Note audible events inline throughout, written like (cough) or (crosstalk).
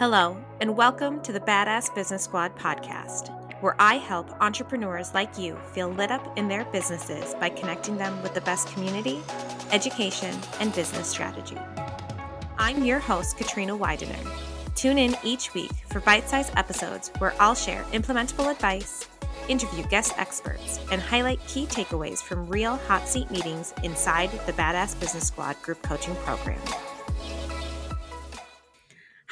Hello, and welcome to the Badass Business Squad podcast, where I help entrepreneurs like you feel lit up in their businesses by connecting them with the best community, education, and business strategy. I'm your host, Katrina Widener. Tune in each week for bite sized episodes where I'll share implementable advice, interview guest experts, and highlight key takeaways from real hot seat meetings inside the Badass Business Squad group coaching program.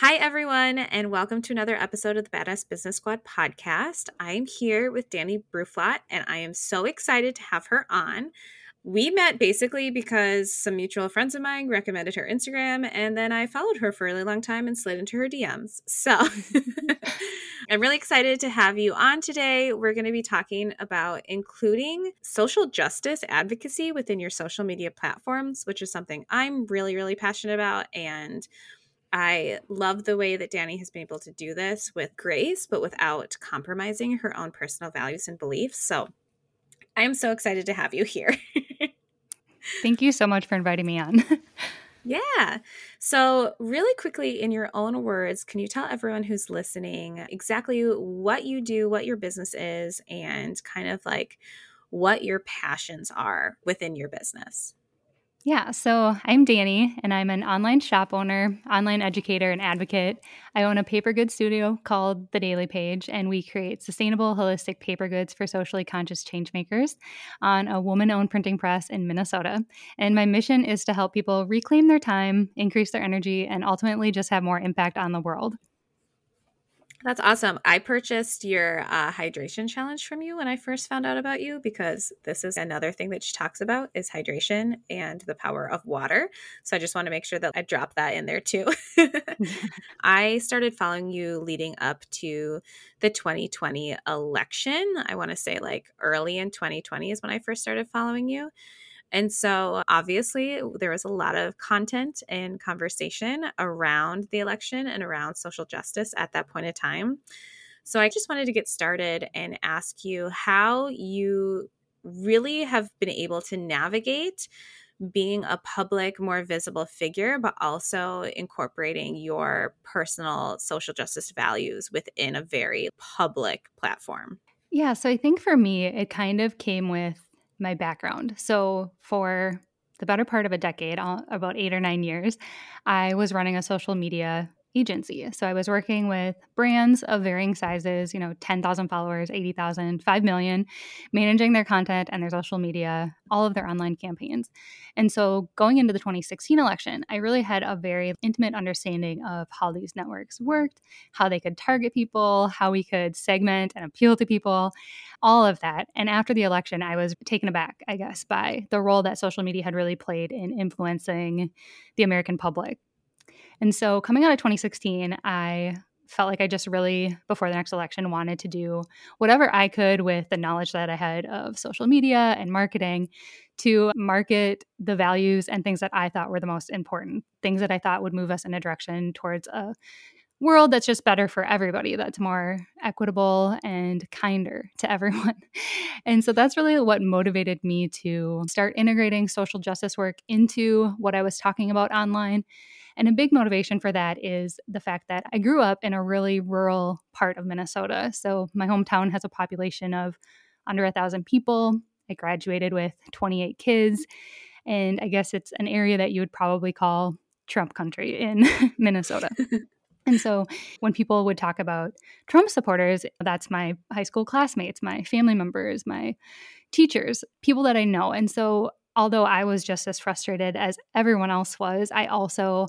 Hi, everyone, and welcome to another episode of the Badass Business Squad podcast. I'm here with Danny Bruflat, and I am so excited to have her on. We met basically because some mutual friends of mine recommended her Instagram, and then I followed her for a really long time and slid into her DMs. So (laughs) I'm really excited to have you on today. We're going to be talking about including social justice advocacy within your social media platforms, which is something I'm really, really passionate about. And I love the way that Danny has been able to do this with grace, but without compromising her own personal values and beliefs. So I am so excited to have you here. (laughs) Thank you so much for inviting me on. (laughs) yeah. So, really quickly, in your own words, can you tell everyone who's listening exactly what you do, what your business is, and kind of like what your passions are within your business? Yeah, so I'm Danny, and I'm an online shop owner, online educator, and advocate. I own a paper goods studio called The Daily Page, and we create sustainable, holistic paper goods for socially conscious changemakers on a woman owned printing press in Minnesota. And my mission is to help people reclaim their time, increase their energy, and ultimately just have more impact on the world. That's awesome. I purchased your uh, hydration challenge from you when I first found out about you because this is another thing that she talks about is hydration and the power of water. So I just want to make sure that I drop that in there too. (laughs) (laughs) I started following you leading up to the 2020 election. I want to say like early in 2020 is when I first started following you. And so, obviously, there was a lot of content and conversation around the election and around social justice at that point in time. So, I just wanted to get started and ask you how you really have been able to navigate being a public, more visible figure, but also incorporating your personal social justice values within a very public platform. Yeah. So I think for me, it kind of came with my background. So, for the better part of a decade, about eight or nine years, I was running a social media agency. So I was working with brands of varying sizes, you know, 10,000 followers, 80,000, 5 million, managing their content and their social media, all of their online campaigns. And so going into the 2016 election, I really had a very intimate understanding of how these networks worked, how they could target people, how we could segment and appeal to people, all of that. And after the election, I was taken aback, I guess, by the role that social media had really played in influencing the American public and so coming out of 2016, I felt like I just really, before the next election, wanted to do whatever I could with the knowledge that I had of social media and marketing to market the values and things that I thought were the most important, things that I thought would move us in a direction towards a world that's just better for everybody, that's more equitable and kinder (laughs) to everyone. And so that's really what motivated me to start integrating social justice work into what I was talking about online and a big motivation for that is the fact that I grew up in a really rural part of Minnesota. So my hometown has a population of under a thousand people. I graduated with 28 kids. And I guess it's an area that you would probably call Trump country in (laughs) Minnesota. (laughs) And so when people would talk about Trump supporters, that's my high school classmates, my family members, my teachers, people that I know. And so although I was just as frustrated as everyone else was, I also,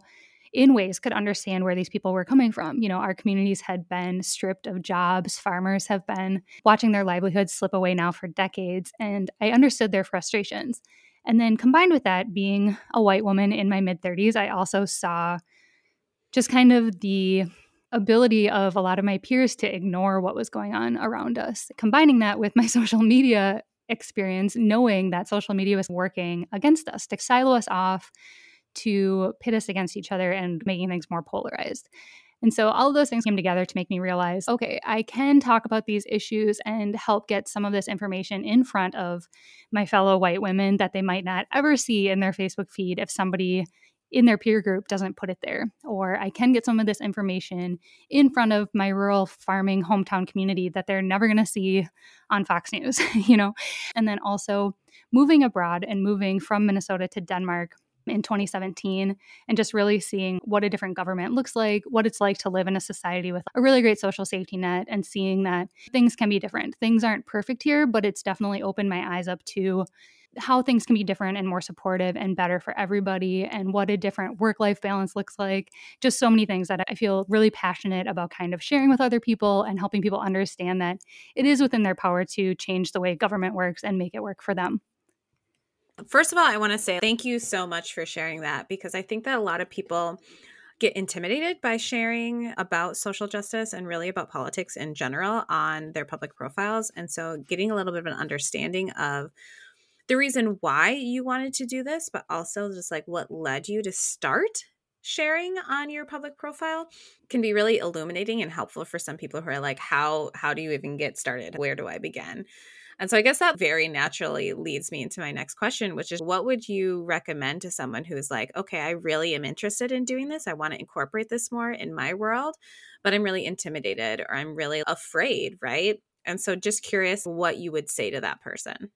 in ways, could understand where these people were coming from. You know, our communities had been stripped of jobs, farmers have been watching their livelihoods slip away now for decades, and I understood their frustrations. And then combined with that, being a white woman in my mid 30s, I also saw just kind of the ability of a lot of my peers to ignore what was going on around us. Combining that with my (laughs) social media experience knowing that social media was working against us to silo us off, to pit us against each other, and making things more polarized. And so all of those things came together to make me realize okay, I can talk about these issues and help get some of this information in front of my fellow white women that they might not ever see in their Facebook feed if somebody in their peer group doesn't put it there. Or I can get some of this information in front of my rural farming hometown community that they're never going to see on Fox News, (laughs) you know? And then also moving abroad and moving from Minnesota to Denmark in 2017 and just really seeing what a different government looks like, what it's like to live in a society with a really great social safety net, and seeing that things can be different. Things aren't perfect here, but it's definitely opened my eyes up to how things can be different and more supportive and better for everybody and what a different work life balance looks like. Just so many things that I feel really passionate about kind of sharing with other people and helping people understand that it is within their power to change the way government works and make it work for them. First of all, I want to say thank you so much for sharing that because I think that a lot of people get intimidated by sharing about social justice and really about politics in general on their public profiles. And so getting a little bit of an understanding of the reason why you wanted to do this, but also just like what led you to start sharing on your public profile can be really illuminating and helpful for some people who are like how how do you even get started where do i begin and so I guess that very naturally leads me into my next question, which is what would you recommend to someone who's like, okay, I really am interested in doing this. I want to incorporate this more in my world, but I'm really intimidated or I'm really afraid, right? And so just curious what you would say to that person.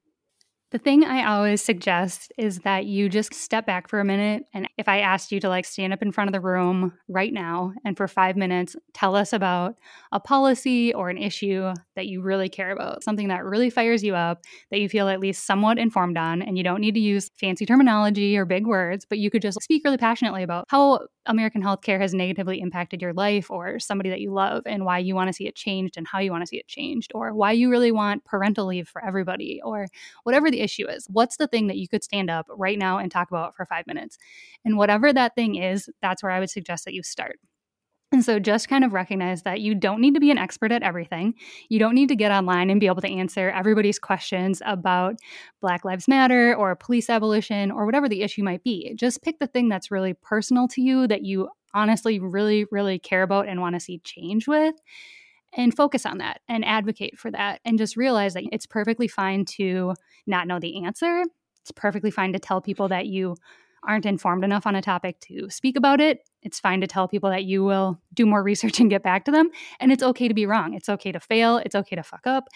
The thing I always suggest is that you just step back for a minute. And if I asked you to like stand up in front of the room right now and for five minutes, tell us about a policy or an issue that you really care about, something that really fires you up, that you feel at least somewhat informed on, and you don't need to use fancy terminology or big words, but you could just speak really passionately about how American healthcare has negatively impacted your life or somebody that you love and why you want to see it changed and how you want to see it changed, or why you really want parental leave for everybody, or whatever the issue is. What's the thing that you could stand up right now and talk about for five minutes? And whatever that thing is, that's where I would suggest that you start. And so just kind of recognize that you don't need to be an expert at everything. You don't need to get online and be able to answer everybody's questions about Black Lives Matter or police abolition or whatever the issue might be. Just pick the thing that's really personal to you that you honestly really, really care about and want to see change with and focus on that and advocate for that and just realize that it's perfectly fine to not know the answer. It's perfectly fine to tell people that you aren't informed enough on a topic to speak about it. It's fine to tell people that you will do more (laughs) research and get back to them. And it's okay to be wrong. It's okay to fail. It's okay to fuck up.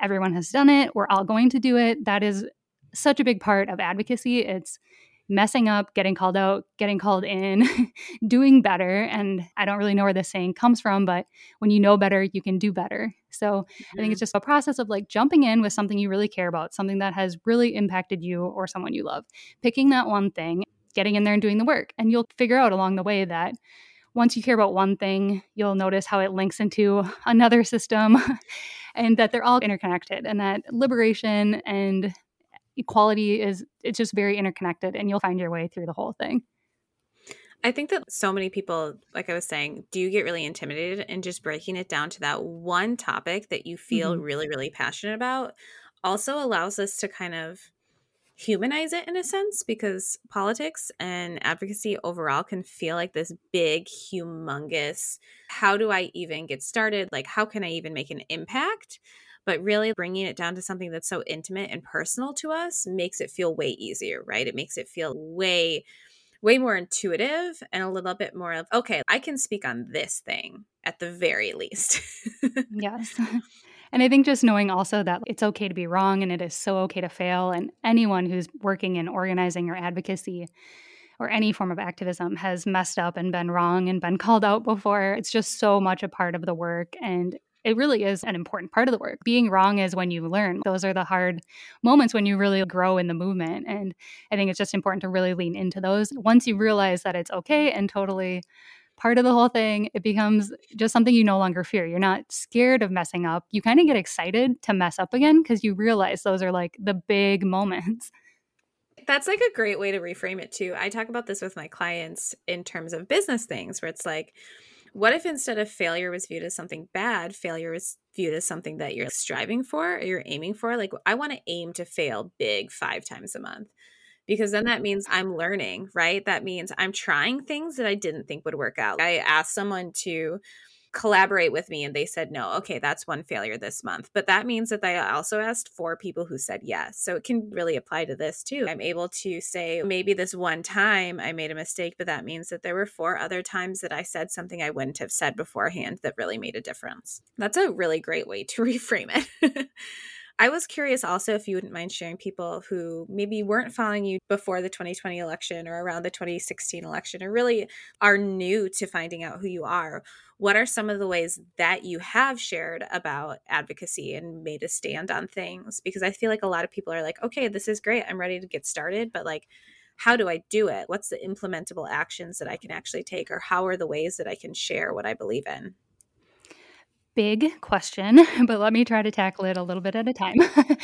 Everyone has done it. We're all going to do it. That is such a big part of advocacy. It's messing up, getting called out, getting called in, (laughs) doing better. And I don't really know where this saying comes from, but when you know better, you can do better. So mm-hmm. I think it's just a process of like jumping in with something you really care about, something that has really impacted you or someone you love, picking that one thing, getting in there and doing the work. And you'll figure out along the way that once you care about one thing, you'll notice how it links into another system (laughs) and that they're all interconnected and that liberation and equality is it's just very interconnected and you'll find your way through the whole thing. I think that so many people, like I was saying, do get really intimidated and just breaking it down to that one topic that you feel mm-hmm. really, really passionate about also allows us to kind of humanize it in a sense because politics and advocacy overall can feel like this big, humongous, how do I even get started? Like, how can I even make an impact? But really bringing it down to something that's so intimate and personal to us makes it feel way easier, right? It makes it feel way way more intuitive and a little bit more of okay, I can speak on this thing at the very least. (laughs) yes. (laughs) And I think just knowing also that it's okay to be wrong and it is so okay to fail. And anyone who's working in organizing or advocacy or any form of activism has messed up and been wrong and been (laughs) called out before. It's just so much a part of the work. And it really is an important part of the work. Being wrong is when you learn. Those are the hard moments when you really grow in the movement. And I think it's just important to really lean into those. Once you realize that it's okay and totally part of the whole thing, it becomes just something you no longer fear. You're not scared of messing up. You kind of get excited to mess up again because you realize those are like the big moments. That's like a great way to reframe it too. I talk about this with my clients in terms of business things where it's like, what if instead of failure was viewed as something bad, failure is viewed as something that you're striving for or you're aiming for? Like, I want to aim to fail big five times a month because then that means I'm learning, right? That means I'm trying things that I didn't think would work out. I asked someone to collaborate with me and they said no. Okay, that's one failure this month. But that means that I also asked four people who said yes. So it can really apply to this too. I'm able to say maybe this one time I made a mistake, but that means that there were four other times that I said something I wouldn't have said beforehand that really made a difference. That's a really great way to (laughs) reframe it. (laughs) I was curious also if you wouldn't mind sharing people who maybe weren't following you before the 2020 election or around the 2016 election or really are new to finding out who you are. What are some of the ways that you have shared about advocacy and made a stand on things? Because I feel like a lot of people are like, okay, this is great. I'm ready to get started. But like, how do I do it? What's the implementable actions that I can actually take? Or how are the ways that I can share what I believe in? Big question, (laughs) but let me try to tackle it a little bit at a time.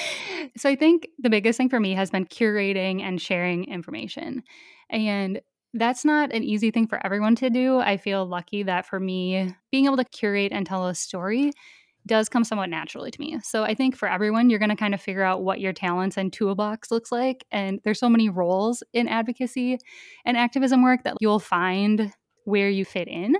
(laughs) so, I think the biggest thing for me has been curating and sharing information. And that's not an easy thing for everyone to do. I feel lucky that for me, being able to curate and tell a story does come somewhat naturally to me. So I think for everyone, you're going to kind of figure out what your talents and toolbox looks like. And there's so many roles in advocacy and activism work that you'll find where you fit in.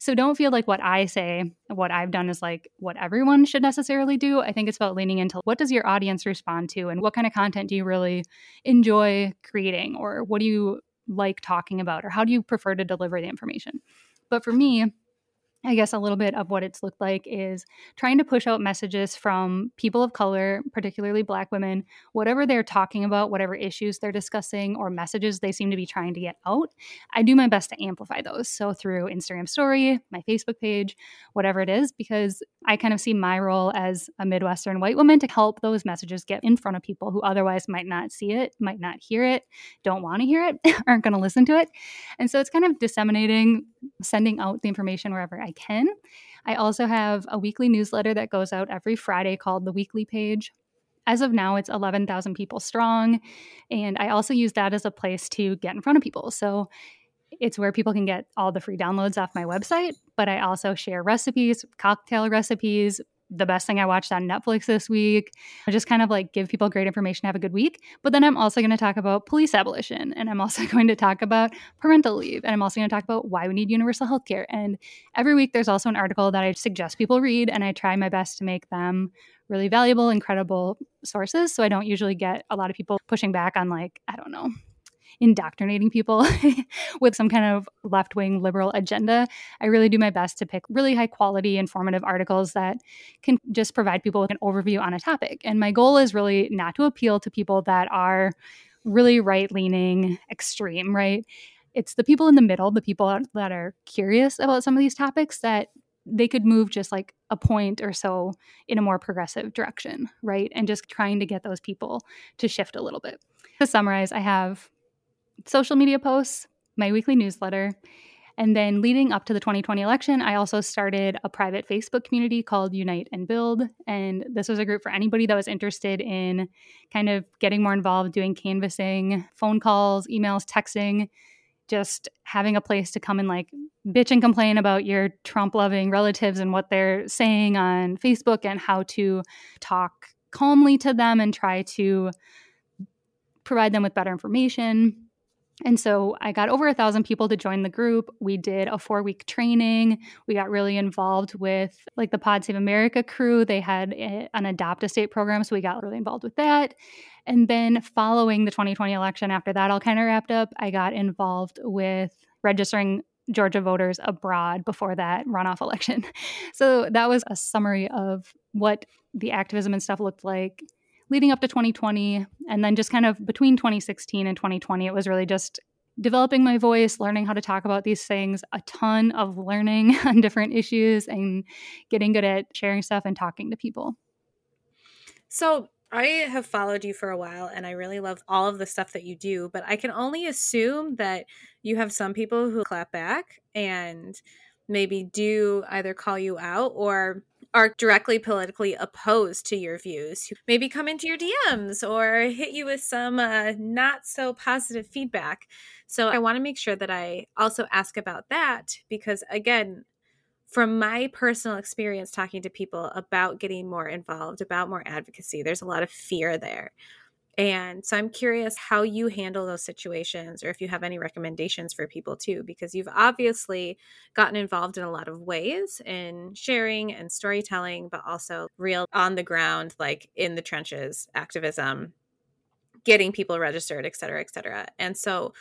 So don't feel like what I say, what I've done is like what everyone should necessarily do. I think it's about leaning into what does your audience respond to and what kind of content do you really enjoy creating or what do you like talking about or how do you prefer to deliver the information. But for me, I guess a little bit of what it's looked like is trying to push out messages from people of color, particularly Black women, whatever they're talking about, whatever issues they're discussing, or messages they seem to be trying to get out. I do my best to amplify those. So through Instagram story, my Facebook page, whatever it is, because I kind of see my role as a Midwestern white woman to help those messages get in front of people who otherwise might not see it, might not hear it, don't want to hear it, (laughs) aren't going to listen to it. And so it's kind of disseminating, sending out the information wherever I can. I also have a weekly newsletter that goes out every Friday called The Weekly Page. As of now, it's 11,000 people strong. And I also use that as a place to get in front of people. So it's where people can get all the free downloads off my website, but I also share recipes, cocktail recipes, the best thing I watched on Netflix this week. I just kind of like give people great information, have a good week. But then I'm also going to talk about police abolition and I'm also (laughs) going to talk about parental leave and I'm also going to talk about why we need universal health care. And every week there's also an article that I suggest people read and I try my best to make them really valuable, incredible sources. So I don't usually get a lot of people pushing back on like, I don't know, indoctrinating people (laughs) with some kind of left wing liberal agenda. I really do my best to pick really high quality, informative articles that can just provide people with an overview on a topic. And my goal is really not to appeal to people that are really right leaning, extreme, right? It's the people in the middle, the people that are curious about some of these topics that they could move just like a point or so in a more progressive direction, right? And just trying to get those people to shift a little bit. To summarize, I have social media posts, my weekly newsletter. And then leading up to the 2020 election, I also started a private Facebook community called Unite and Build. And this was a group for anybody that was interested in kind of getting more involved, doing canvassing, phone calls, emails, texting, just having a place to come and like bitch and complain about your Trump loving relatives and what they're saying on Facebook and how to talk calmly to them and try to provide them with better information. And so I got over a thousand people to join the group. We did a four week training. We got really involved with like the Pod Save America crew. They had a, an adopt a state program. So we got really involved with that. And then following the 2020 election, after that all kind of wrapped up, I got involved with registering Georgia voters abroad before that runoff election. (laughs) So that was a summary of what the activism and stuff looked like leading up to 2020 and then just kind of between 2016 and 2020 it was really just developing my voice learning how to talk about these things a ton of learning (laughs) on different issues and getting good at sharing stuff and talking to people. So I have followed you for a while and I really love all of the stuff that you do, but I can only assume that you have some people who clap back and maybe do either call you out or are directly politically opposed to your views who maybe come into your DMs or hit you with some uh, not so positive feedback. So I want to make sure that I also ask about that because, again, from my personal experience talking to people about getting more involved, about more advocacy, there's a lot of fear there. And so I'm curious how you handle those situations or if you have any recommendations for people too, because you've obviously gotten involved in a lot of ways in sharing and storytelling, but also real on the ground, like in the trenches activism, getting people registered, et cetera, et cetera. And so,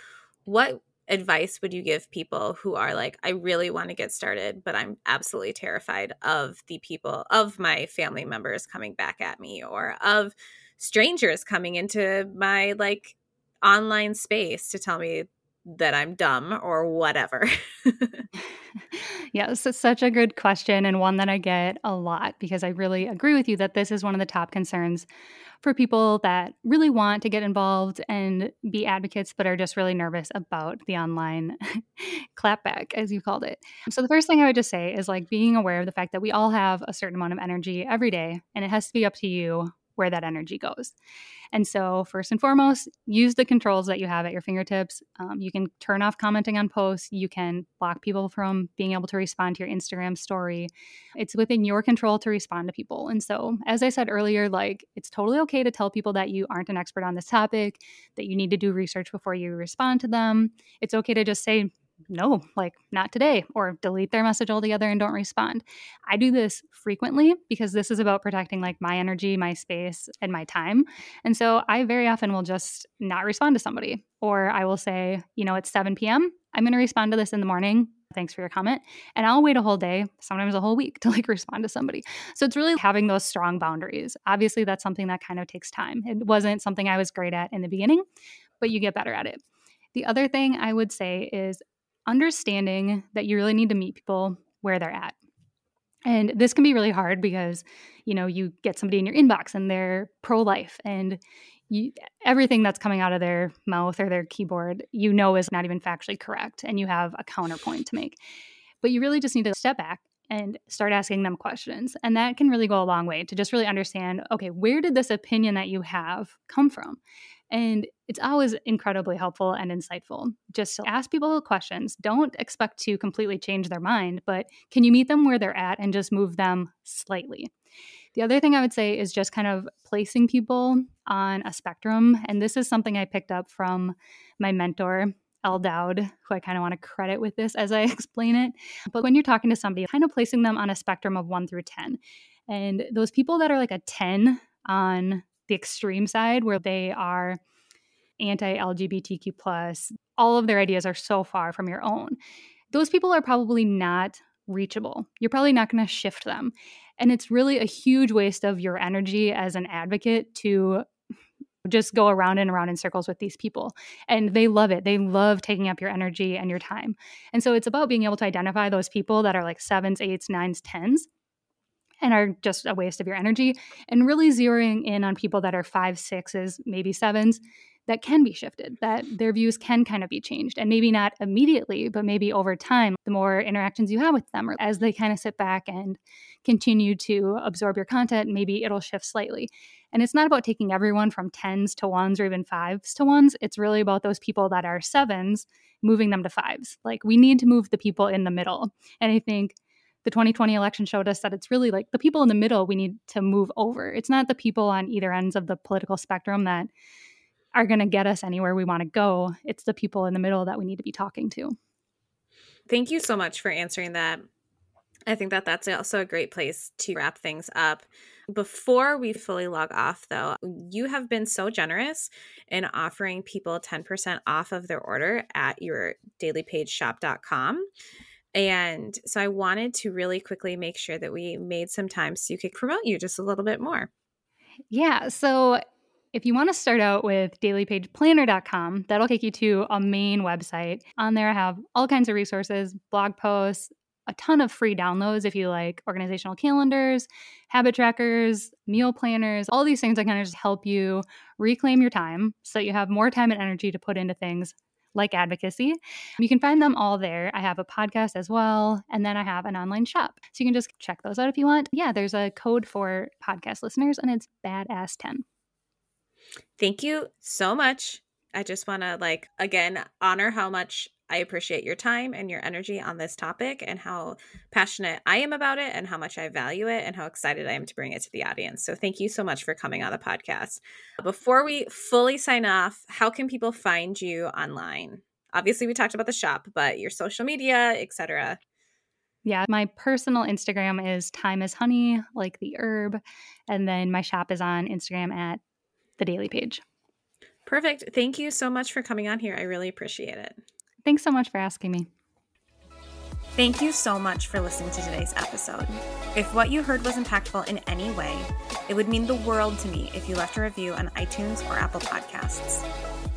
what advice would you give people who are like, I really want to get started, but I'm absolutely terrified of the people, of my family members coming back at me or of strangers coming into my like online space to tell me that I'm dumb or whatever? (laughs) yes, such a good question and one that I get a lot because I really agree with you that this is one of the top concerns for people that really want to get involved and be advocates, but are just really nervous about the online (laughs) clapback, as you called it. So, the first thing I would just say is like being aware of the fact that we all have a certain amount of energy every day, and it has to be up to you where that energy goes. And so, first and foremost, use the controls that you have at your fingertips. Um, you can turn off commenting on posts, you can block people from being able to respond to your Instagram story. It's within your control to respond to people. And so, as I said earlier, like it's totally okay to tell people that you aren't an expert on this topic, that you need to do research before you respond to them. It's okay to just say, no, like not today, or delete their message altogether and don't respond. I do this frequently because this is about protecting like my energy, my space, and my time. And so I very often will just not respond to somebody, or I will say, you know, it's 7 p.m. I'm going to respond to this in the morning. Thanks for your comment. And I'll wait a whole day, sometimes a whole week (laughs) to like respond to somebody. So it's really having those strong boundaries. Obviously, that's something that kind of takes time. It wasn't something I was great at in the beginning, but you get better at it. The other thing I would say is understanding that you really need to meet people where they're at. And this can be really hard because, you know, you get somebody in your inbox and they're pro life and you, everything that's coming out of their mouth or their keyboard, you know, is not even factually correct. And you have a counterpoint to make. But you really just need to step back and start asking them questions. And that can really go a long way to just really understand okay, where did this opinion that you have come from? And it's always incredibly helpful and insightful just ask people questions. Don't expect to completely change their mind, but can you meet them where they're at and just move them slightly? The other thing I would say is just kind of placing people on a spectrum. And this is something I picked up from my mentor, Elle Dowd, who I kind of want to credit with this as I (laughs) explain it. But when you're talking to somebody, kind of placing them on a spectrum of one through 10. And those people that are like a 10 on the extreme side where they are anti-lgbtq plus all of their ideas are so far from your own those people are probably not reachable you're probably not going to shift them and it's really a huge waste of your energy as an advocate to just go around and around in circles with these people. And they love it. They love taking up your energy and your time. And so it's about being able to identify those people that are like sevens, eights, nines, tens, and are just a waste of your energy and really zeroing in on people that are five sixes maybe sevens that can be shifted that their views can kind of be changed and maybe not immediately but maybe over time the more interactions you have with them or as they kind of sit back and continue to absorb your content maybe it'll shift slightly. And it's not about taking everyone from tens to ones or even fives to ones. It's really about those people that are sevens moving them to fives. Like we need to move the people in the middle. And i think the 2020 election showed us that it's really like the people in the middle we need to move over. It's not the people on either ends of the political spectrum that are going to get us anywhere we want to go. It's the people in the middle that we need to be talking to. Thank you so much for answering that. I think that that's also a great place to wrap things up. Before we fully log off, though, you have been so generous in offering people 10% off of their order at your dailypageshop.com. And so I wanted to really quickly make sure that we made some time so you could promote you just a little bit more. Yeah. So if you want to start out with dailypageplanner.com, that'll take you to a main website. On there, I have all kinds of resources, blog posts, a ton of free downloads if you like organizational calendars, habit trackers, meal planners, all these things that kind of just help you reclaim your time so that you have more time and energy to put into things like advocacy. You can find them all there. I have a podcast as well, and then I have an online shop. So you can just check those out if you want. Yeah, there's a code for podcast listeners, and it's badass10. Thank you so much. I just want to like again honor how much I appreciate your time and your energy on this topic and how passionate I am about it and how much I value it and how excited I am to bring it to the audience. So thank you so much for coming on the podcast. Before we fully sign off, how can people find you online? Obviously, we talked about the shop, but your social media, etc. Yeah, my personal Instagram is thyme is honey, like the herb. And then my shop is on Instagram at the daily page. Perfect. Thank you so much for coming on here. I really appreciate it. Thanks so much for asking me. Thank you so much for listening to today's episode. If what you heard was impactful in any way, it would mean the world to me if you left a review on iTunes or Apple Podcasts.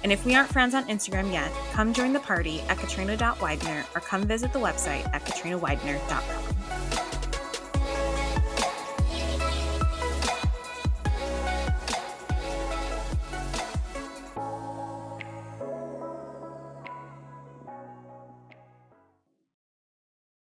And if we aren't friends on Instagram yet, come join the party at katrina.widener or come visit the website at katrinawidener.com.